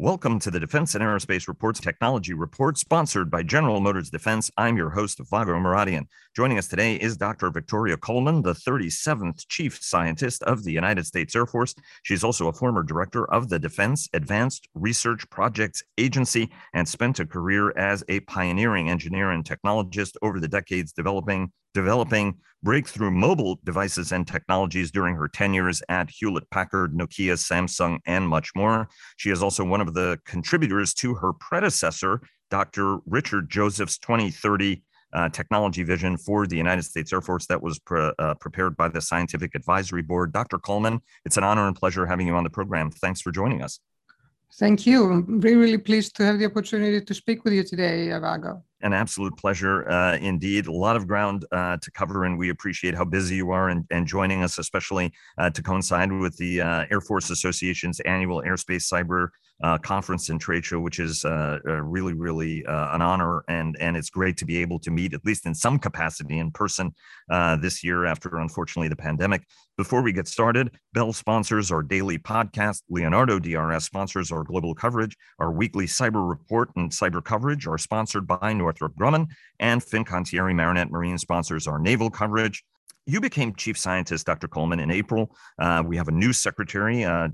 Welcome to the Defense and Aerospace Reports Technology Report, sponsored by General Motors Defense. I'm your host, Vago Muradian. Joining us today is Dr. Victoria Coleman, the 37th Chief Scientist of the United States Air Force. She's also a former director of the Defense Advanced Research Projects Agency and spent a career as a pioneering engineer and technologist over the decades developing developing breakthrough mobile devices and technologies during her tenures at Hewlett Packard, Nokia, Samsung, and much more. She is also one of the contributors to her predecessor, Dr. Richard Joseph's 2030 uh, technology vision for the United States Air Force that was pre- uh, prepared by the Scientific Advisory Board. Dr. Coleman, it's an honor and pleasure having you on the program. Thanks for joining us. Thank you. I'm really, really pleased to have the opportunity to speak with you today, Vago an absolute pleasure uh, indeed. A lot of ground uh, to cover, and we appreciate how busy you are and, and joining us, especially uh, to coincide with the uh, Air Force Association's annual Airspace Cyber uh, Conference and Trade Show, which is uh, really, really an honor. And, and it's great to be able to meet, at least in some capacity, in person this year after, unfortunately, the pandemic. Before we get started, Bell sponsors our daily podcast. Leonardo DRS sponsors our global coverage. Our weekly cyber report and cyber coverage are sponsored by Northrop Grumman, and Fincantieri Marinette Marine sponsors our naval coverage. You became chief scientist, Dr. Coleman, in April. Uh, we have a new secretary uh,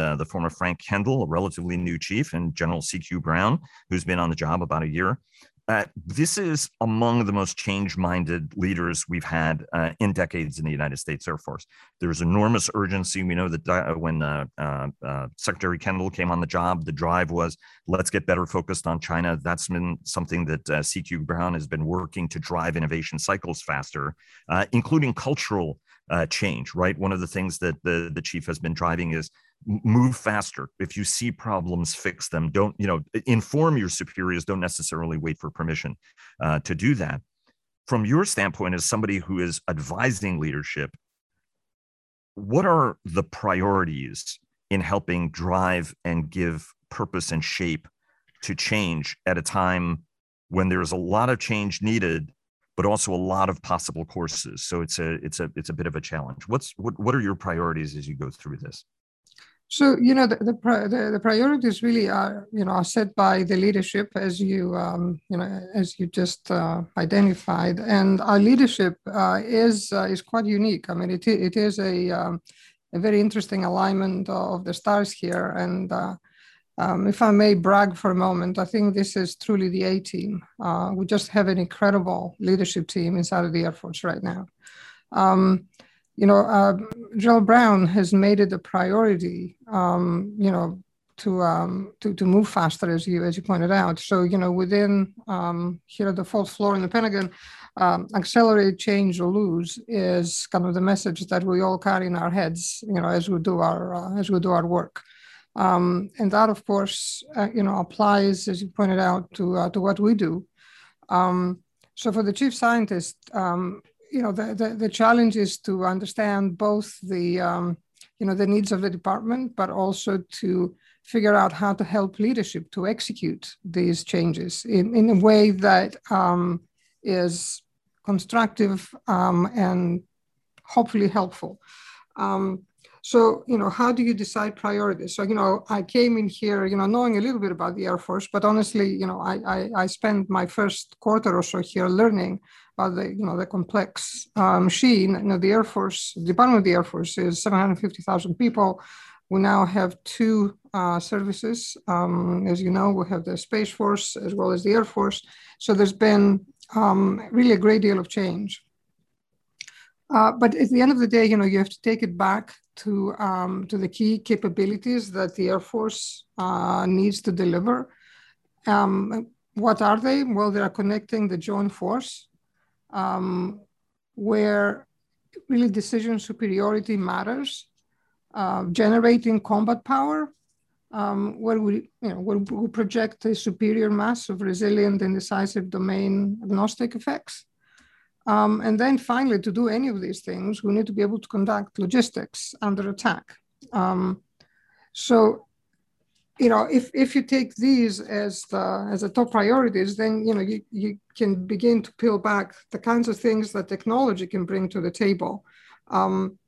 uh, the form of Frank Kendall, a relatively new chief, and General CQ Brown, who's been on the job about a year. Uh, this is among the most change minded leaders we've had uh, in decades in the United States Air Force. There's enormous urgency. We know that uh, when uh, uh, uh, Secretary Kendall came on the job, the drive was let's get better focused on China. That's been something that CQ Brown has been working to drive innovation cycles faster, including cultural change, right? One of the things that the, the chief has been driving is move faster. If you see problems fix them. Don't you know inform your superiors. Don't necessarily wait for permission uh, to do that. From your standpoint as somebody who is advising leadership what are the priorities in helping drive and give purpose and shape to change at a time when there's a lot of change needed but also a lot of possible courses? So it's a it's a it's a bit of a challenge. What's what, what are your priorities as you go through this so you know the the, the, priorities really are you know are set by the leadership as you um, you know as you just uh, identified, and our leadership uh, is uh, is quite unique. I mean, it it is a um, a very interesting alignment of the stars here, and uh, um, if I may brag for a moment, I think this is truly the A team. Uh, we just have an incredible leadership team inside of the Air Force right now. Um, you know, uh, Jill Brown has made it a priority, um, you know, to, um, to to move faster, as you as you pointed out. So, you know, within um, here at the fourth floor in the Pentagon, um, accelerate change or lose is kind of the message that we all carry in our heads, you know, as we do our uh, as we do our work. Um, and that, of course, uh, you know, applies, as you pointed out, to uh, to what we do. Um, so, for the chief scientist, um, you know, the, the, the, challenge is to understand both the, um, you know, the needs of the department, but also to figure out how to help leadership to execute these changes in, in a way that um, is constructive um, and hopefully helpful. Um, so, you know, how do you decide priorities? So, you know, I came in here, you know, knowing a little bit about the Air Force, but honestly, you know, I, I, I spent my first quarter or so here learning about the, you know, the complex uh, machine. You know, the Air Force, the Department of the Air Force is 750,000 people. We now have two uh, services. Um, as you know, we have the Space Force as well as the Air Force. So there's been um, really a great deal of change. Uh, but at the end of the day, you know, you have to take it back to um, to the key capabilities that the Air Force uh, needs to deliver. Um, what are they? Well, they are connecting the joint force, um, where really decision superiority matters, uh, generating combat power, um, where we, you know, where we project a superior mass of resilient and decisive domain agnostic effects. Um, and then finally, to do any of these things, we need to be able to conduct logistics under attack. Um, so, you know, if, if you take these as the, as the top priorities, then, you know, you, you can begin to peel back the kinds of things that technology can bring to the table. Um,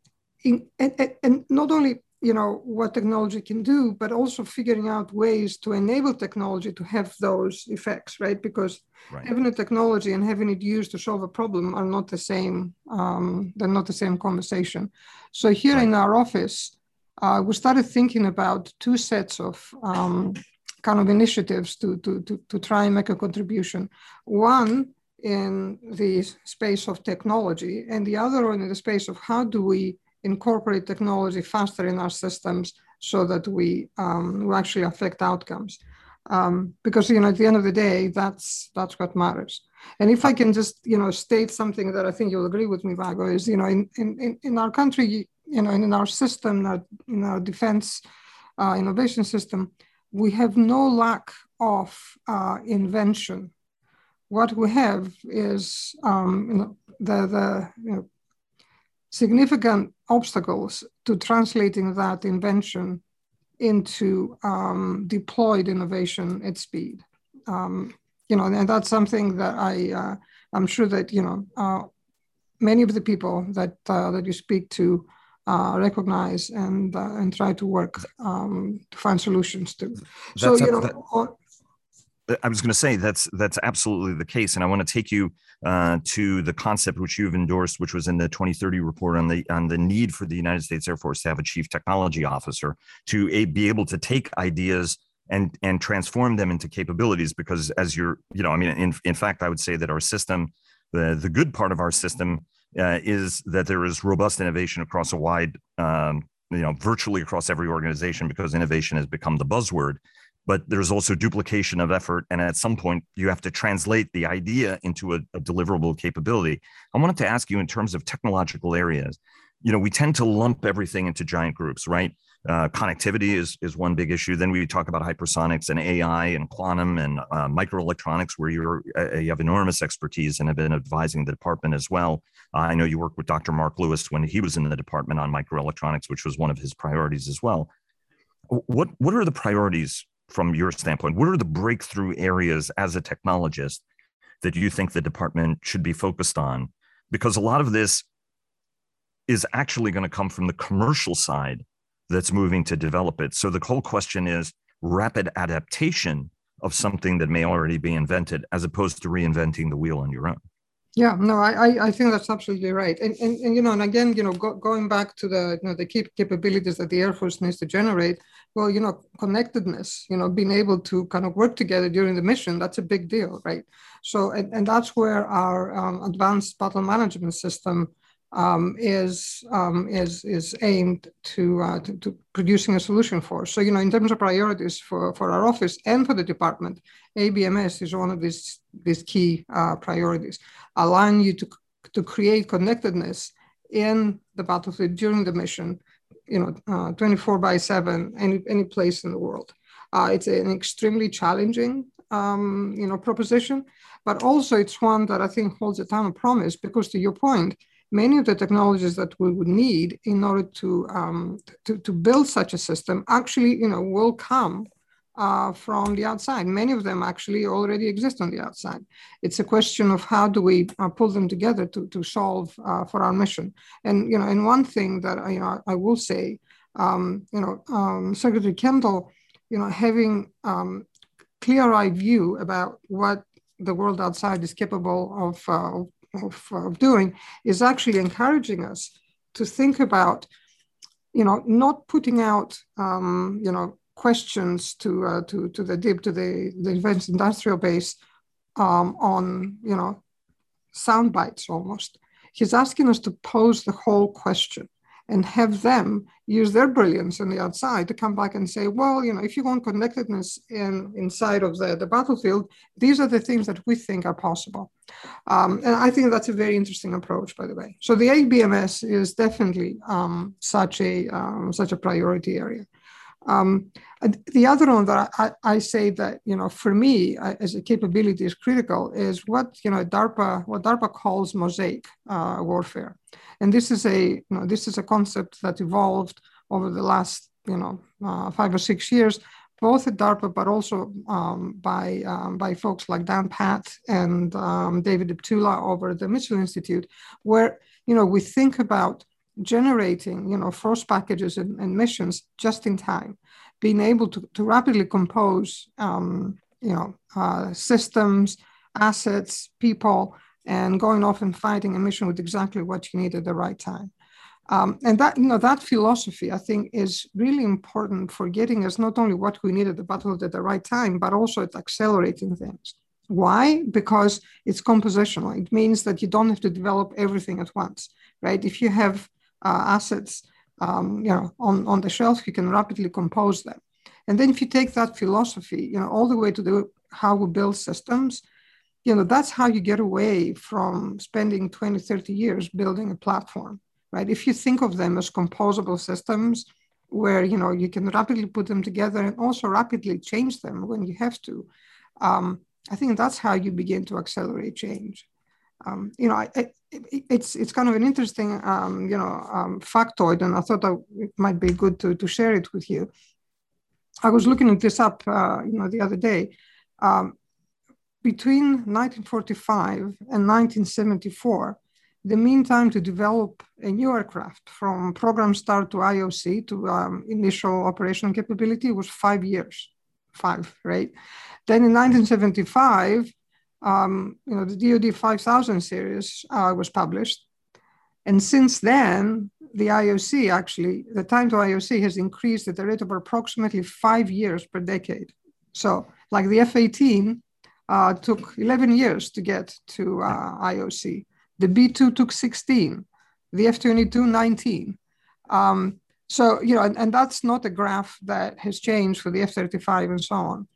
in, and, and not only you know what technology can do but also figuring out ways to enable technology to have those effects right because right. having a technology and having it used to solve a problem are not the same um, they're not the same conversation so here right. in our office uh, we started thinking about two sets of um, kind of initiatives to, to, to, to try and make a contribution one in the space of technology and the other one in the space of how do we incorporate technology faster in our systems so that we, um, we actually affect outcomes. Um, because you know at the end of the day that's that's what matters and if i can just you know state something that i think you'll agree with me vago is you know in in, in our country you know in our system our, in our defense uh, innovation system we have no lack of uh, invention what we have is um, you know, the, the you know, significant obstacles to translating that invention into um, deployed innovation at speed. Um, you know, and that's something that I, uh, I'm sure that you know, uh, many of the people that uh, that you speak to uh, recognize and uh, and try to work um, to find solutions to. That's so you know, that, I was going to say that's that's absolutely the case, and I want to take you uh, to the concept which you've endorsed, which was in the 2030 report on the on the need for the United States Air Force to have a chief technology officer to a, be able to take ideas and and transform them into capabilities. Because as you're, you know, I mean, in in fact, I would say that our system, the the good part of our system uh, is that there is robust innovation across a wide um, you know virtually across every organization because innovation has become the buzzword but there's also duplication of effort. And at some point, you have to translate the idea into a, a, deliverable capability. I wanted to ask you in terms of technological areas, you know, we tend to lump everything into giant groups, right? Uh, connectivity is, is one big issue. Then we talk about hypersonics and AI and quantum and uh, microelectronics, where you're, uh, you have enormous expertise and have been advising the department as well. I know you worked with Dr. Mark Lewis when he was in the department on microelectronics, which was one of his priorities as well. What, what are the priorities from your standpoint? What are the breakthrough areas as a technologist that you think the department should be focused on? Because a lot of this is actually going to come from the commercial side that's moving to develop it. So the whole question is rapid adaptation of something that may already be invented as opposed to reinventing the wheel on your own. Yeah, no, I, I think that's absolutely right. And, and, and you know, and again, you know, go, going back to the, you know, the key capabilities that the Air Force needs to generate, well, you know, connectedness, you know, being able to kind of work together during the mission, that's a big deal, right? So, and, and that's where our um, advanced battle management system um, is um, is is aimed to, uh, to, to producing a solution for. So you know, in terms of priorities for for our office and for the department, ABMS is one of these these key uh, priorities, allowing you to to create connectedness in the battlefield during the mission, you know, uh, 24 by 7, any any place in the world. Uh, it's an extremely challenging um, you know proposition, but also it's one that I think holds a ton of promise because to your point many of the technologies that we would need in order to, um, to, to, build such a system actually, you know, will come uh, from the outside. Many of them actually already exist on the outside. It's a question of how do we uh, pull them together to, to solve uh, for our mission. And, you know, and one thing that I, you know, I will say, um, you know, um, Secretary Kendall, you know, having um, clear-eyed view about what the world outside is capable of, uh, of, of doing is actually encouraging us to think about, you know, not putting out, um, you know, questions to uh, to to the deep to the the defense industrial base um, on you know sound bites almost. He's asking us to pose the whole question and have them use their brilliance on the outside to come back and say, well, you know, if you want connectedness in inside of the, the battlefield, these are the things that we think are possible. Um, and I think that's a very interesting approach, by the way. So the ABMS is definitely um, such a um, such a priority area. Um, the other one that I, I, say that you know for me I, as a capability is critical is what you know DARPA what DARPA calls mosaic uh, warfare. And this is a you know, this is a concept that evolved over the last you know uh, five or six years, both at DARPA but also um, by um, by folks like Dan Patt and um, David Deptula over at the Mitchell Institute, where you know we think about generating, you know, force packages and, and missions just in time, being able to, to rapidly compose, um, you know, uh, systems, assets, people, and going off and fighting a mission with exactly what you need at the right time. Um, and that you know that philosophy I think is really important for getting us not only what we need at the battle at the right time, but also at accelerating things. Why? Because it's compositional. It means that you don't have to develop everything at once, right? If you have assets, um, you know, on, on the shelf, you can rapidly compose them. And then if you take that philosophy, you know, all the way to the how we build systems, you know, that's how you get away from spending 20, 30 years building a platform right? If you think of them as composable systems where, you know, you can rapidly put them together and also rapidly change them when you have to, um, I think that's how you begin to accelerate change. Um, you know, I, it's it's kind of an interesting, um, you know, um, factoid, and I thought that it might be good to, to share it with you. I was looking at this up, uh, you know, the other day. Um, between 1945 and 1974, the mean time to develop a new aircraft from program start to IOC to um, initial operational capability was five years, five, right? Then in 1975, um, you know, the DoD 5000 series uh, was published. And since then, the IOC actually, the time to IOC has increased at the rate of approximately five years per decade. So, like the F 18 uh, took 11 years to get to uh, IOC. The B2 took 16, the F22 19. Um, so, you know, and, and that's not a graph that has changed for the F-35 and so on.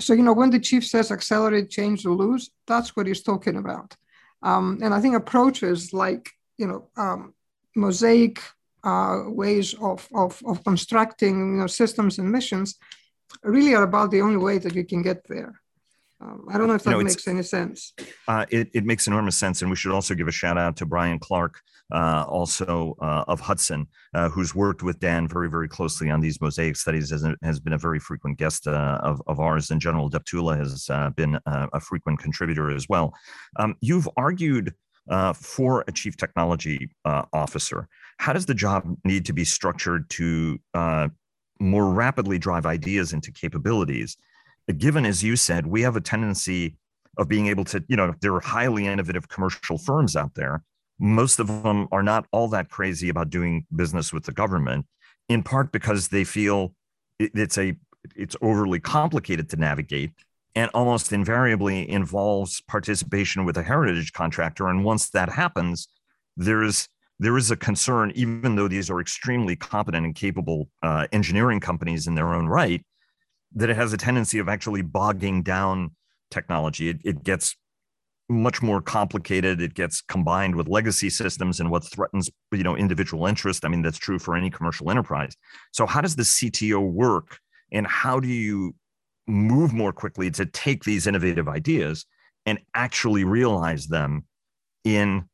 So, you know, when the chief says accelerate, change, or lose, that's what he's talking about. Um, and I think approaches like, you know, um, mosaic uh, ways of, of, of constructing you know, systems and missions really are about the only way that you can get there. Um, I don't know if that makes any sense. Uh, it, it makes enormous sense. And we should also give a shout out to Bryan Clark, also uh, of Hudson, uh, who's worked with Dan very, very closely on these mosaic studies, as a, has been a very frequent guest uh, of, of ours. And General Deptula has uh, been a frequent contributor as well. Um, you've argued for a chief technology officer. How does the job need to be structured to more rapidly drive ideas into capabilities? given as you said we have a tendency of being able to you know there are highly innovative commercial firms out there most of them are not all that crazy about doing business with the government in part because they feel it's a it's overly complicated to navigate and almost invariably involves participation with a heritage contractor and once that happens there's there is a concern even though these are extremely competent and capable uh, engineering companies in their own right that it has a tendency of actually bogging down technology. It, it gets much more complicated. It gets combined with legacy systems and what threatens, you know, individual interest. I mean, that's true for any commercial enterprise. So, how does the CTO work, and how do you move more quickly to take these innovative ideas and actually realize them in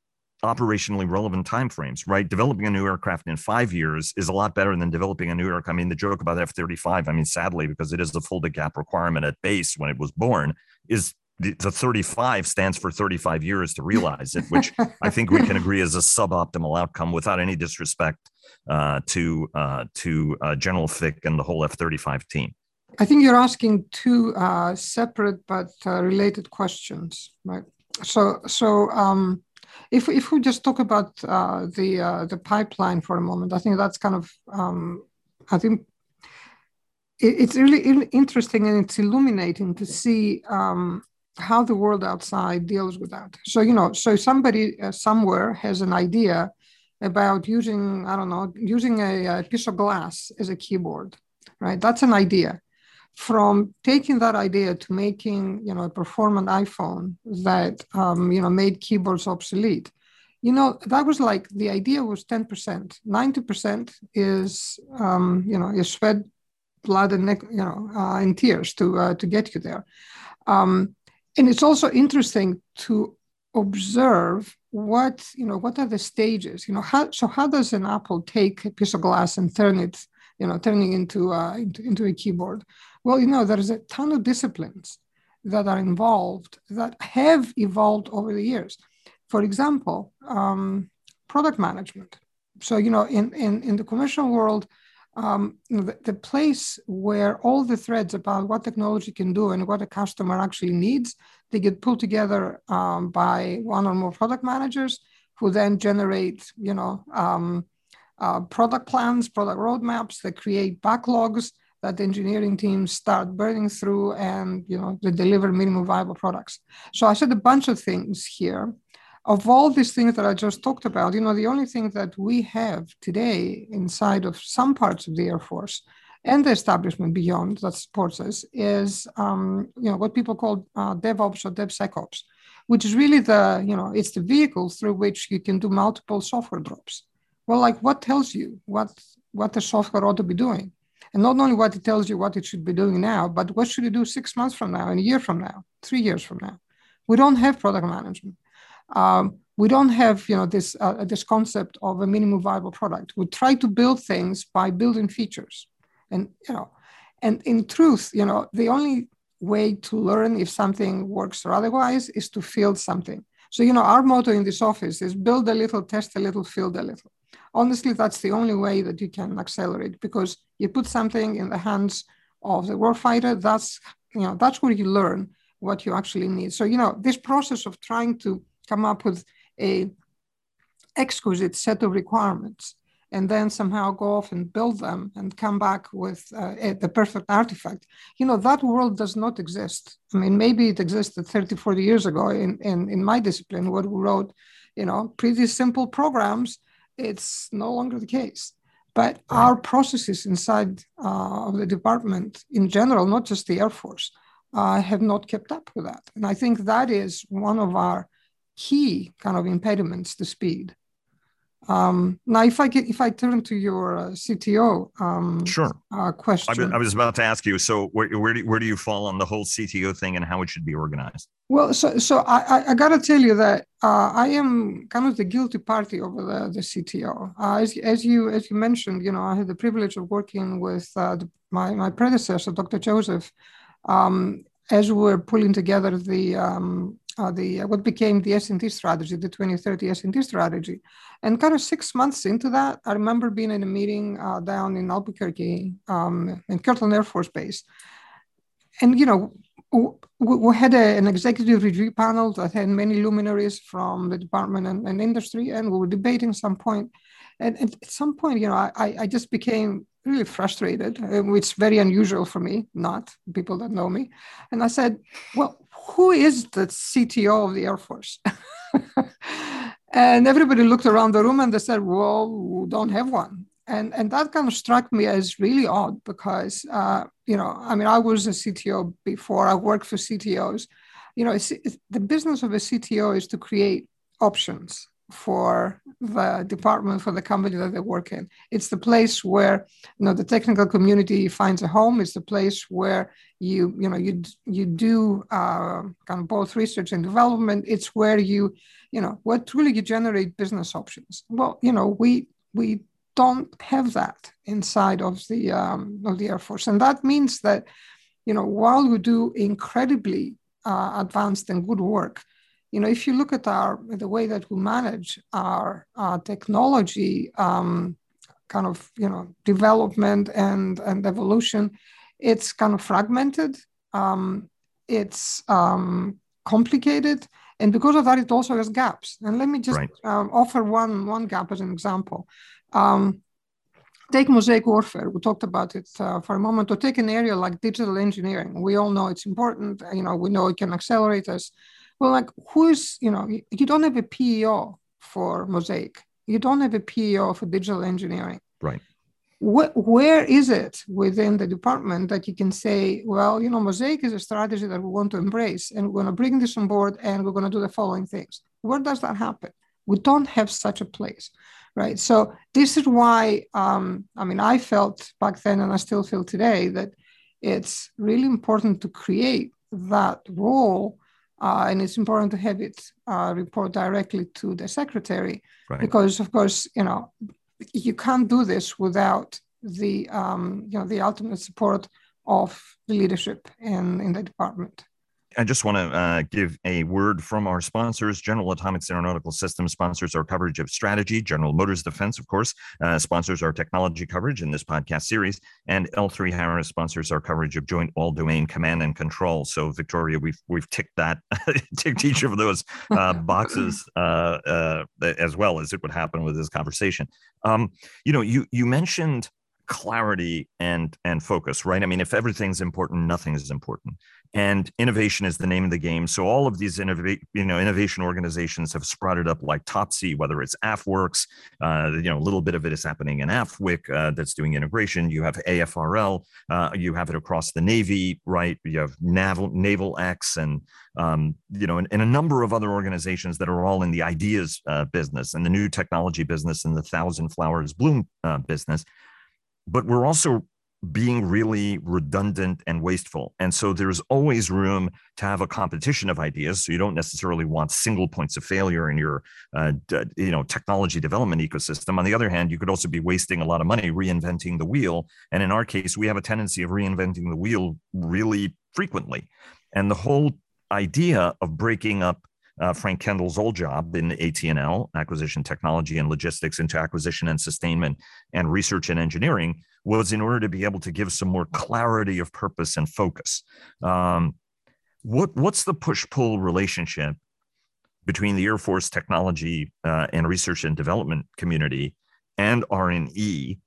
operationally relevant timeframes, right? Developing a new aircraft in five years is a lot better than developing a new aircraft. I mean, the joke about F 35, I mean, sadly, because it is the full gap requirement at base when it was born, is the, the 35 stands for 35 years to realize it, which I think we can agree is a suboptimal outcome without any disrespect uh, to uh, to uh, General Fick and the whole F 35 team. I think you're asking two uh, separate but uh, related questions, right? So, so um, if if we just talk about uh, the uh, the pipeline for a moment, I think that's kind of um, I think it, it's really interesting and it's illuminating to see um, how the world outside deals with that. So you know, so somebody uh, somewhere has an idea about using I don't know using a, a piece of glass as a keyboard, right? That's an idea from taking that idea to making you know a performant iphone that um, you know made keyboards obsolete you know that was like the idea was 10% 90% is um, you know is sweat blood and you know uh, and tears to uh, to get you there um, and it's also interesting to observe what you know what are the stages you know how so how does an apple take a piece of glass and turn it you know turning into uh, into, into a keyboard well, you know, there's a ton of disciplines that are involved that have evolved over the years. For example, um, product management. so you know, in in in the commercial world, um, the, the, place where all the threads about what technology can do and what a customer actually needs, they get pulled together um, by one or more product managers who then generate, you know, um, uh, product plans, product roadmaps that create backlogs that engineering teams start burning through and, you know, they deliver minimum viable products. So I said a bunch of things here of all these things that I just talked about, you know, the only thing that we have today inside of some parts of the Air Force and the establishment beyond that supports us is, um, you know, what people call uh, DevOps or DevSecOps, which is really the, you know, it's the vehicle through which you can do multiple software drops. Well, like what tells you what what the software ought to be doing, and not only what it tells you what it should be doing now, but what should it do six months from now, and a year from now, three years from now. We don't have product management. Um, we don't have you know this uh, this concept of a minimum viable product. We try to build things by building features, and you know, and in truth, you know, the only way to learn if something works or otherwise is to field something. So you know, our motto in this office is build a little, test a little, field a little. Honestly, that's the only way that you can accelerate because you put something in the hands of the warfighter. That's you know that's where you learn what you actually need. So you know, this process of trying to come up with a exquisite set of requirements and then somehow go off and build them and come back with uh, a, the perfect artifact. You know, that world does not exist. I mean, maybe it existed 30, 40 years ago in, in, in my discipline where we wrote, you know, pretty simple programs. It's no longer the case. But our processes inside uh, of the department in general, not just the Air Force, uh, have not kept up with that. And I think that is one of our key kind of impediments to speed. Um, now, if I get, if I turn to your uh, CTO um, sure uh, question, I was, about to ask you. So, where, where do where do you fall on the whole CTO thing and how it should be organized? Well, so so I I, got to tell you that uh, I am kind of the guilty party over the the CTO. Uh, as as you as you mentioned, you know, I had the privilege of working with uh, the, my my predecessor, Dr. Joseph, um, as we were pulling together the um, uh, the uh, what became the S&T strategy, the 2030 S&T strategy. And kind of six months into that, I remember being in a meeting uh, down in Albuquerque, um, in Kirtland Air Force Base. And, you know, we, we had a, an executive review panel that had many luminaries from the department and, and industry, and we were debating some point. And, and at some point, you know, I, I just became really frustrated, uh, which is very unusual for me, not people that know me. And I said, well, who is the CTO of the Air Force? and everybody looked around the room and they said, well, we don't have one. And, and that kind of struck me as really odd because, uh, you know, I mean, I was a CTO before, I worked for CTOs. You know, it's, it's, the business of a CTO is to create options for the department for the company that they work in. It's the place where you know the technical community finds a home. It's the place where you you know you you do uh, kind of both research and development. It's where you you know what truly you generate business options. Well you know we we don't have that inside of the um, of the air force. And that means that you know while we do incredibly uh, advanced and good work you know, if you look at our the way that we manage our uh, technology um, kind of you know development and and evolution, it's kind of fragmented. Um, it's um, complicated, and because of that, it also has gaps. And let me just right. um, offer one one gap as an example. Um, take mosaic warfare. We talked about it uh, for a moment. Or take an area like digital engineering. We all know it's important. You know, we know it can accelerate us. Well, like who's, you know, you don't have a PEO for Mosaic. You don't have a PEO for digital engineering. Right. Wh- where is it within the department that you can say, well, you know, Mosaic is a strategy that we want to embrace and we're going to bring this on board and we're going to do the following things? Where does that happen? We don't have such a place, right? So this is why, um, I mean, I felt back then and I still feel today that it's really important to create that role uh, and it's important to have it uh, report directly to the secretary right. because, of course, you know you can't do this without the um, you know the ultimate support of the leadership in in the department. I just want to uh, give a word from our sponsors. General Atomics Aeronautical Systems sponsors our coverage of strategy. General Motors Defense, of course, uh, sponsors our technology coverage in this podcast series. And L3 Harris sponsors our coverage of Joint All Domain Command and Control. So, Victoria, we've we've ticked that, ticked each of those uh, boxes uh, uh, as well as it would happen with this conversation. Um, you know, you you mentioned clarity and and focus right i mean if everything's important nothing is important and innovation is the name of the game. So all of these you know innovation organizations have sprouted up like topsy whether it's AFWERX uh, you know a little bit of it is happening in afwic uh, that's doing integration. You have afrl uh, you have it across the navy right? You have naval NavalX and um, you know and, and, a number of other organizations that are all in the ideas uh, business and the new technology business and the thousand flowers bloom uh, business. But we're also being really redundant and wasteful. And so there's always room to have a competition of ideas. So you don't necessarily want single points of failure in your, uh, d- you know, technology development ecosystem. On the other hand, you could also be wasting a lot of money reinventing the wheel. And in our case, we have a tendency of reinventing the wheel really frequently. And the whole idea of breaking up uh, Frank Kendall's old job in AT&L, acquisition technology and logistics, into acquisition and sustainment and research and engineering, was in order to be able to give some more clarity of purpose and focus. Um, what what's the push pull relationship between the Air Force technology uh, and research and development community and R&E,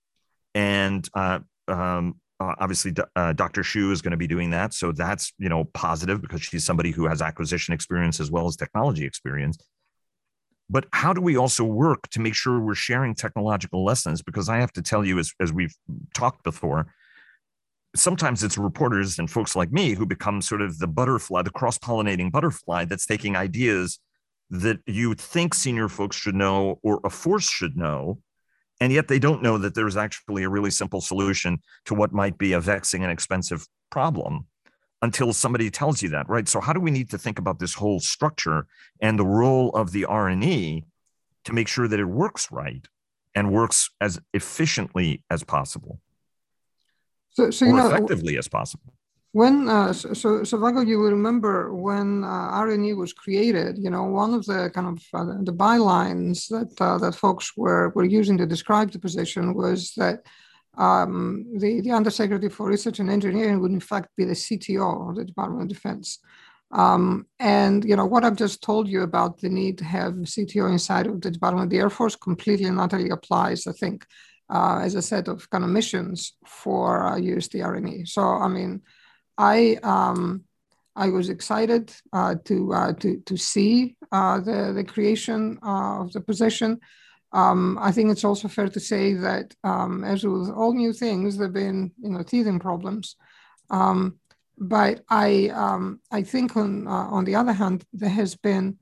and uh, um, uh, obviously, uh, Dr. Shyu is going to be doing that, so that's you know positive because she's somebody who has acquisition experience as well as technology experience. But how do we also work to make sure we're sharing technological lessons? Because I have to tell you, as as we've talked before, sometimes it's reporters and folks like me who become sort of the butterfly, the cross pollinating butterfly that's taking ideas that you think senior folks should know or a force should know and yet they don't know that there's actually a really simple solution to what might be a vexing and expensive problem until somebody tells you that right? So how do we need to think about this whole structure and the role of the r&e to make sure that it works right and works as efficiently as possible? So, so or know, effectively as possible when uh, so so Vago, you will remember when uh, R&E was created. You know, one of the kind of uh, the bylines that uh, that folks were were using to describe the position was that um, the the Undersecretary for Research and Engineering would in fact be the CTO of the Department of Defense. Um, and you know what I've just told you about the need to have CTO inside of the Department of the Air Force completely and utterly applies, I think, uh, as a set of kind of missions for uh, USD R&E. So I mean I um, I was excited uh, to uh, to to see uh, the the creation uh, of the position. Um, I think it's also fair to say that um, as with all new things, there've been you know teething problems. Um, but I um, I think on uh, on the other hand, there has been,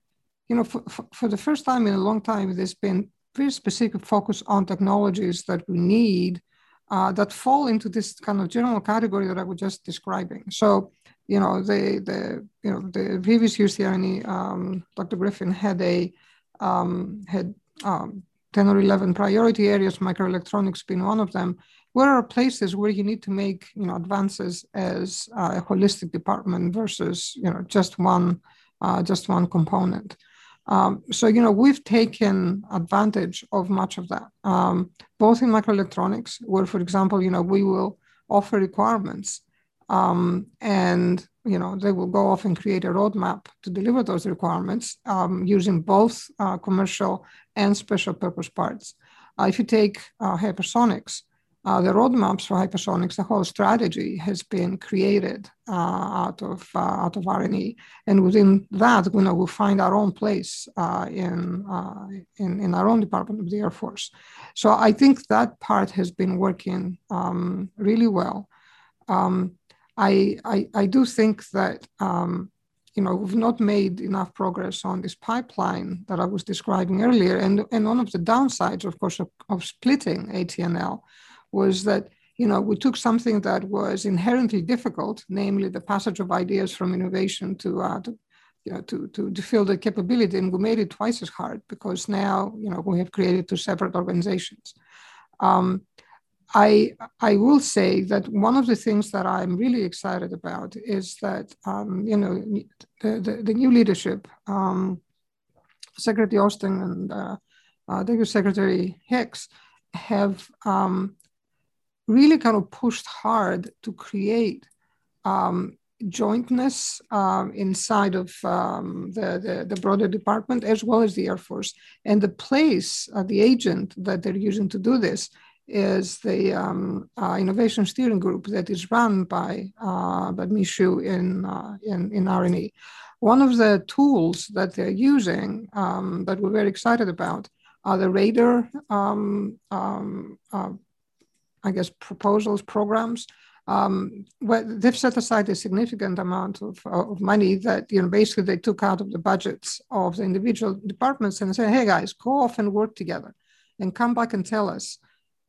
you know, for, for the first time in a long time, there's been very specific focus on technologies that we need uh, that fall into this kind of general category that I was just describing. So, you know, the the you know the previous USD R&E, um, Dr. Griffin had a um, had um, 10 or 11 priority areas, microelectronics being one of them. Where are places where you need to make you know advances as a holistic department versus you know just one uh, just one component? Um, so, you know, we've taken advantage of much of that, um, both in microelectronics, where, for example, you know, we will offer requirements um, and, you know, they will go off and create a roadmap to deliver those requirements um, using both uh, commercial and special purpose parts. Uh, if you take uh, hypersonics, uh, the roadmaps for hypersonics, the whole strategy has been created uh, out of uh, out of R&E, and within that, you know, we'll find our own place uh, in, uh, in in our own Department of the Air Force. So I think that part has been working um, really well. Um, I, I, I do think that um, you know we've not made enough progress on this pipeline that I was describing earlier, and and one of the downsides, of course, of, of splitting AT&L was that you know we took something that was inherently difficult, namely the passage of ideas from innovation to, uh, to you know, to, to, to fill the capability, and we made it twice as hard because now, you know, we have created two separate organizations. Um, I I will say that one of the things that I'm really excited about is that um, you know the, the, the new leadership, um, Secretary Austin and uh, uh, Secretary Hicks, have um, really kind of pushed hard to create um, jointness um, inside of um, the, the, the, broader department as well as the Air Force. And the place, uh, the agent that they're using to do this is the um, uh, innovation steering group that is run by uh, by in, uh, in, in R&E. One of the tools that they're using um, that we're very excited about are the RDER, um, um uh, I guess, proposals, programs um, well, they've set aside a significant amount of, of money that you know basically they took out of the budgets of the individual departments and say, hey guys, go off and work together, and come back and tell us,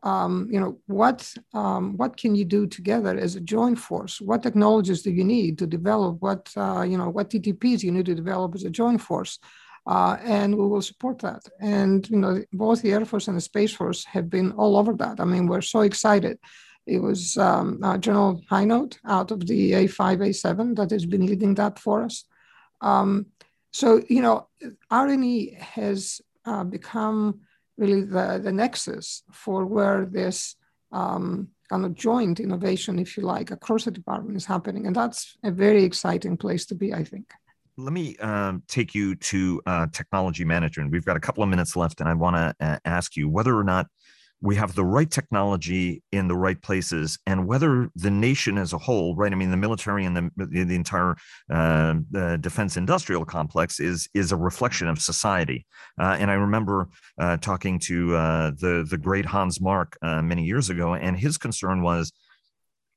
um, you know, what um, what can you do together as a joint force? What technologies do you need to develop? What uh, you know, what TTPs you need to develop as a joint force? Uh, and we will support that. And you know, both the Air Force and the Space Force have been all over that. I mean, we're so excited it was um, uh, General Hinote out of the A5, A7 that has been leading that for us. Um, so, you know, R&E has uh, become really the, the nexus for where this um, kind of joint innovation, if you like, across the department is happening. And that's a very exciting place to be, I think. Let me um, take you to uh, technology management. We've got a couple of minutes left, and I want to uh, ask you whether or not we have the right technology in the right places and whether the nation as a whole right i mean the military and the, the entire uh, the defense industrial complex is is a reflection of society uh, and i remember uh, talking to the the great hans mark many years ago and his concern was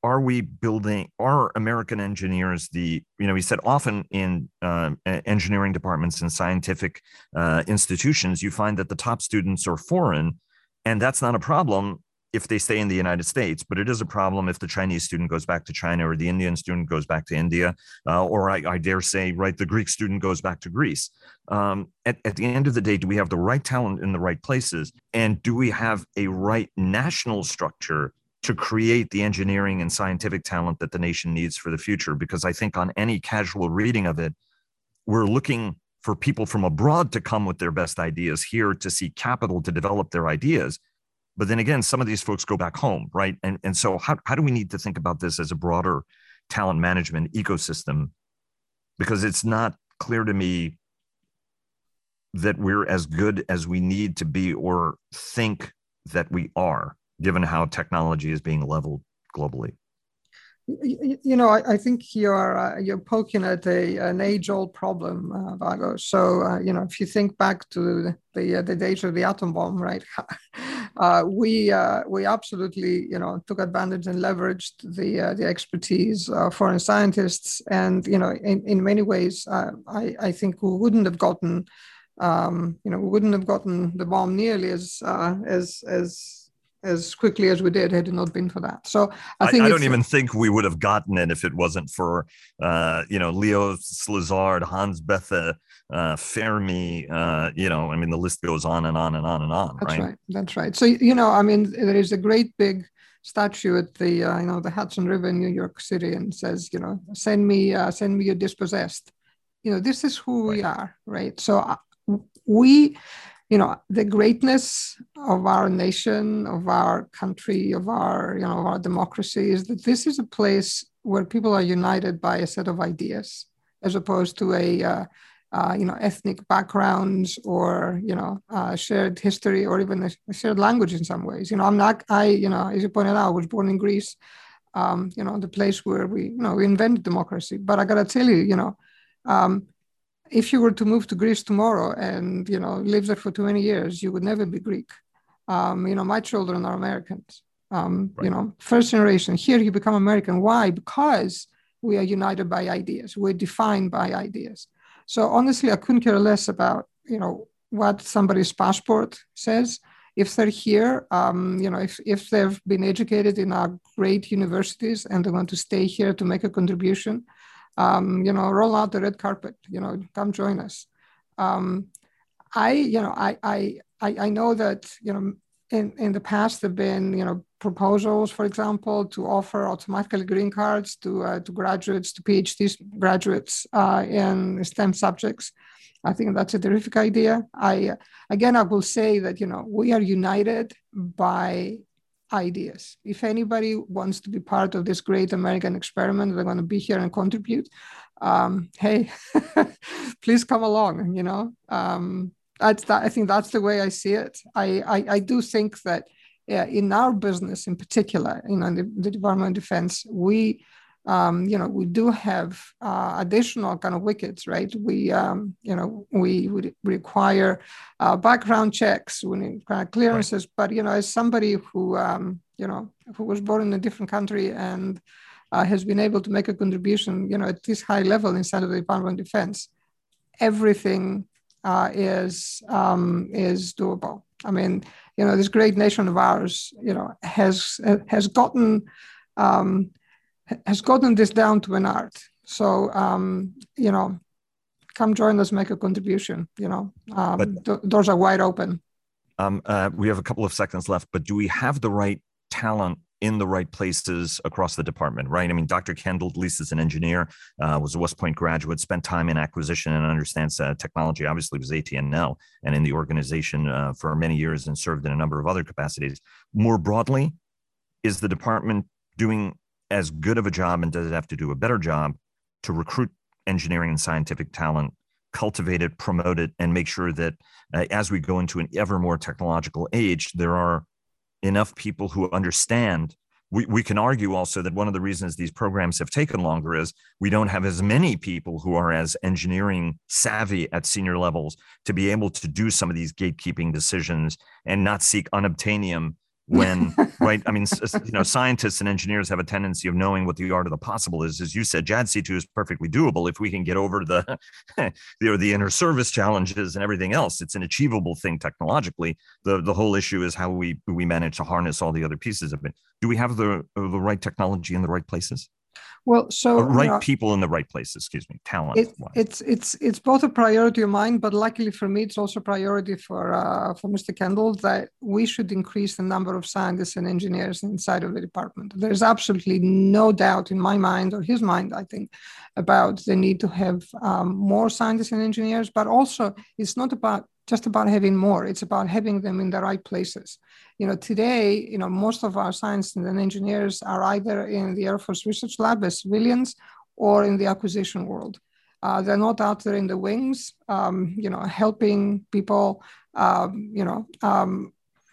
are we building are american engineers the you know he said often in uh, engineering departments and scientific uh, institutions you find that the top students are foreign and that's not a problem if they stay in the United States, but it is a problem if the Chinese student goes back to China or the Indian student goes back to India, uh, or I, I, dare say, right, the Greek student goes back to Greece. Um, at, at the end of the day, do we have the right talent in the right places? And do we have a right national structure to create the engineering and scientific talent that the nation needs for the future? Because I think on any casual reading of it, we're looking for people from abroad to come with their best ideas here to seek capital to develop their ideas. But then again, some of these folks go back home, right? And, and so, how, how do we need to think about this as a broader talent management ecosystem? Because it's not clear to me that we're as good as we need to be or think that we are, given how technology is being leveled globally. You, know, I, I, think you're uh, you're poking at a, an age-old problem, uh, Vago. So uh, you know, if you think back to the the, uh, days of the atom bomb, right? Uh, we uh, we absolutely you know took advantage and leveraged the the expertise of foreign scientists, and you know, in, in many ways, I I think we wouldn't have gotten um, you know we wouldn't have gotten the bomb nearly as as as as quickly as we did had it not been for that. So I think I, I don't even think we would have gotten it if it wasn't for uh, you know Leo Szilard, Hans Bethe, uh, Fermi. Uh, you know, I mean the list goes on and on and on and on. That's right. right. That's right. So you know, I mean, there is a great big statue at the uh, you know the Hudson River in New York City and says you know send me uh, send me your dispossessed. You know, this is who right. we are, right? So uh, we you know the greatness of our nation of our country of our you know our democracy is that this is a place where people are united by a set of ideas as opposed to a uh, uh, you know ethnic backgrounds or you know uh, shared history or even a shared language in some ways. You know i'm not i you know as you pointed out I was born in greece um, you know the place where we you know we invented democracy. But i gotta tell you you know um, if you were to move to Greece tomorrow and you know live there for 20 years, you would never be Greek. Um, you know, my children are Americans. Um, right. You know, first generation. Here you become American. Why? Because we are united by ideas. We're defined by ideas. So honestly, I couldn't care less about you know what somebody's passport says. If they're here, um, you know, if, if they've been educated in our great universities and they want to stay here to make a contribution, um, you know, roll out the red carpet, you know, come join us. Um, I, you know, I, I, I know that, you know, in, in the past there have been, you know, proposals, for example, to offer automatically green cards to uh, to graduates, to PhD graduates uh, in STEM subjects. I think that's a terrific idea. I again, I will say that you know we are united by ideas. If anybody wants to be part of this great American experiment, they're going to be here and contribute. Um, hey, please come along. You know, um, that's that, I think that's the way I see it. I I, I do think that yeah, in our business in particular, you know, the, the Department of Defense, we um, you know, we do have uh, additional kind of wickets, right? We, um, you know, we would require uh, background checks, we need uh, clearances. Right. But you know, as somebody who, um, you know, who was born in a different country and uh, has been able to make a contribution, you know, at this high level inside of the Department of Defense, everything uh, is um, is doable. I mean, you know, this great nation of ours, you know, has has gotten um, has gotten this down to an art. So um, you know, come join us, make a contribution. You know, um, but, doors are wide open. Um, uh, we have a couple of seconds left, but do we have the right talent in the right places across the department, right? I mean, Dr. Kendall, at least as an engineer, uh, was a West Point graduate, spent time in acquisition and understands uh, technology. Obviously, was AT&L and in the organization uh, for many years and served in a number of other capacities. More broadly, is the department doing as good of a job and does it have to do a better job to recruit engineering and scientific talent cultivate it promote it and make sure that uh, as we go into an ever more technological age there are enough people who understand. We, we can argue also that one of the reasons these programs have taken longer is we don't have as many people who are as engineering savvy at senior levels to be able to do some of these gatekeeping decisions and not seek unobtainium when right i mean you know scientists and engineers have a tendency of knowing what the art of the possible is. As you said jadc2 is perfectly doable if we can get over the the, the inner service challenges and everything else. It's an achievable thing technologically. The the whole issue is how we we manage to harness all the other pieces of it? Do we have the the right technology in the right places well, so right you know, people in the right place. Excuse me, talent. It, it's it's it's both a priority of mine, but luckily for me, it's also a priority for uh, for Mr. Kendall that we should increase the number of scientists and engineers inside of the department. There's absolutely no doubt in my mind or his mind, I think, about the need to have um, more scientists and engineers. But also, it's not about just about having more. It's about having them in the right places. You know, today, you know, most of our science and engineers are either in the Air Force Research Lab as civilians or in the acquisition world. Uh, they're not out there in the wings, um, you know, helping people, um, you know, um,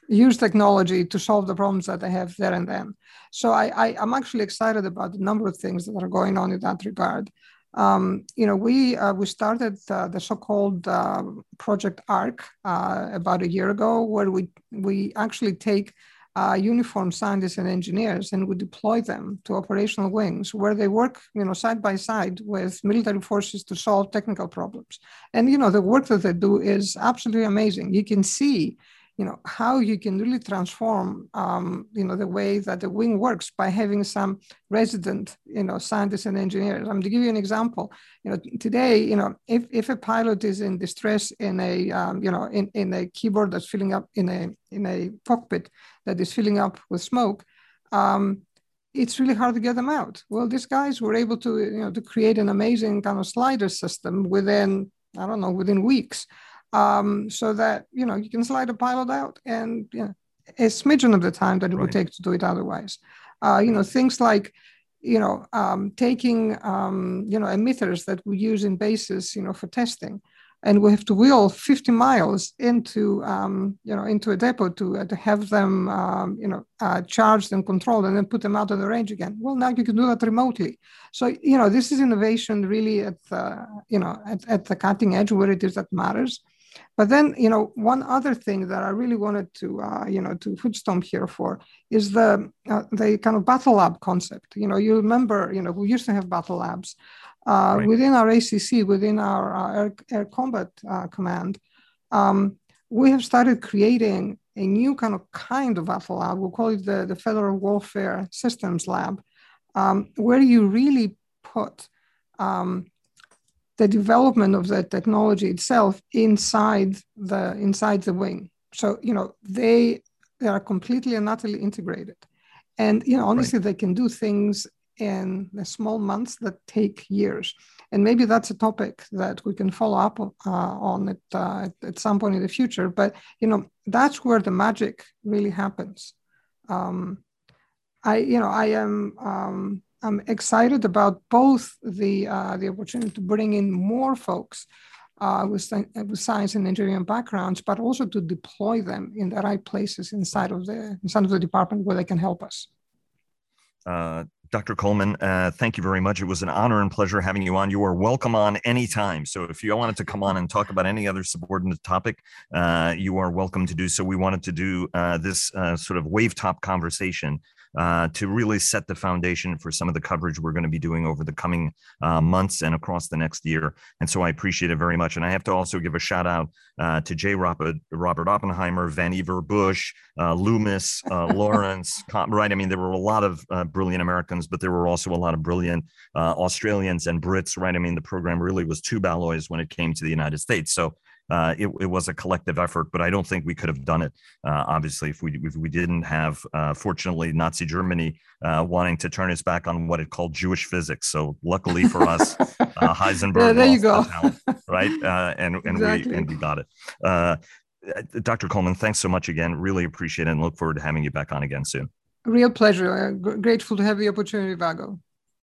use technology to solve the problems that they have there and then. So I, I, I'm actually excited about the number of things that are going on in that regard. Um, you know, we uh, we started uh, the so-called uh, Project ARC uh, about a year ago, where we we actually take uh, uniform scientists and engineers and we deploy them to operational wings, where they work, you know, side by side with military forces to solve technical problems. And you know, the work that they do is absolutely amazing. You can see you know how you can really transform um, you know the way that the wing works by having some resident you know scientists and engineers. I'm to give you an example. You know today you know if, if a pilot is in distress in a um, you know in, in a keyboard that's filling up in a in a cockpit that is filling up with smoke. Um, it's really hard to get them out. Well, these guys were able to, you know, to create an amazing kind of slider system within, I don't know, within weeks um, so that you know you can slide a pilot out and you know, a smidgen of the time that it right. would take to do it otherwise. Uh, you know things like you know um, taking um, you know emitters that we use in bases you know for testing and we have to wheel 50 miles into um, you know into a depot to uh, to have them um, you know uh, charged and controlled and then put them out of the range again well now you can do that remotely so you know this is innovation really at the you know at, at the cutting edge where it is that matters but then, you know, one other thing that I really wanted to, uh, you know, to footstomp here for is the uh, the kind of battle lab concept. You know, you remember, you know, we used to have battle labs uh, right. within our ACC, within our uh, air, air, combat uh, command. Um, we have started creating a new kind of kind of battle lab. We'll call it the, the Federal Warfare Systems Lab, um, where you really put um, the development of the technology itself inside the inside the wing. So you know they they are completely and utterly integrated. And you know, honestly, right. they can do things in the small months that take years. And maybe that's a topic that we can follow up uh, on it uh, at some point in the future. But you know, that's where the magic really happens. Um, I, you know, I am um, I'm excited about both the uh, the opportunity to bring in more folks uh, with, with science and engineering backgrounds, but also to deploy them in the right places inside of the inside of the department where they can help us. Uh, Dr. Coleman, uh, thank you very much. It was an honor and pleasure having you on. You are welcome on anytime. So if you wanted to come on and talk about any other subordinate topic, uh, you are welcome to do so. We wanted to do uh, this sort of wave top conversation uh, to really set the foundation for some of the coverage we're going to be doing over the coming uh, months and across the next year. And so I appreciate it very much. And I have to also give a shout out uh, to J. Robert, Robert Oppenheimer, Vannevar Bush, uh, Loomis, uh, Lawrence, right? I mean, there were a lot of uh, brilliant Americans, but there were also a lot of brilliant Australians and Brits, right? I mean, the program really was Tube Alloys when it came to the United States. So uh, it, it, was a collective effort, but I don't think we could have done it. Uh, obviously, if we if we didn't have, uh, fortunately, Nazi Germany uh, wanting to turn its back on what it called Jewish physics. So luckily for us, uh, Heisenberg. yeah, there you go. Talent, right, uh, and and exactly. we and we got it. Dr. Coleman, thanks so much again. Really appreciate it, and look forward to having you back on again soon. Real pleasure. grateful to have the opportunity, Vago.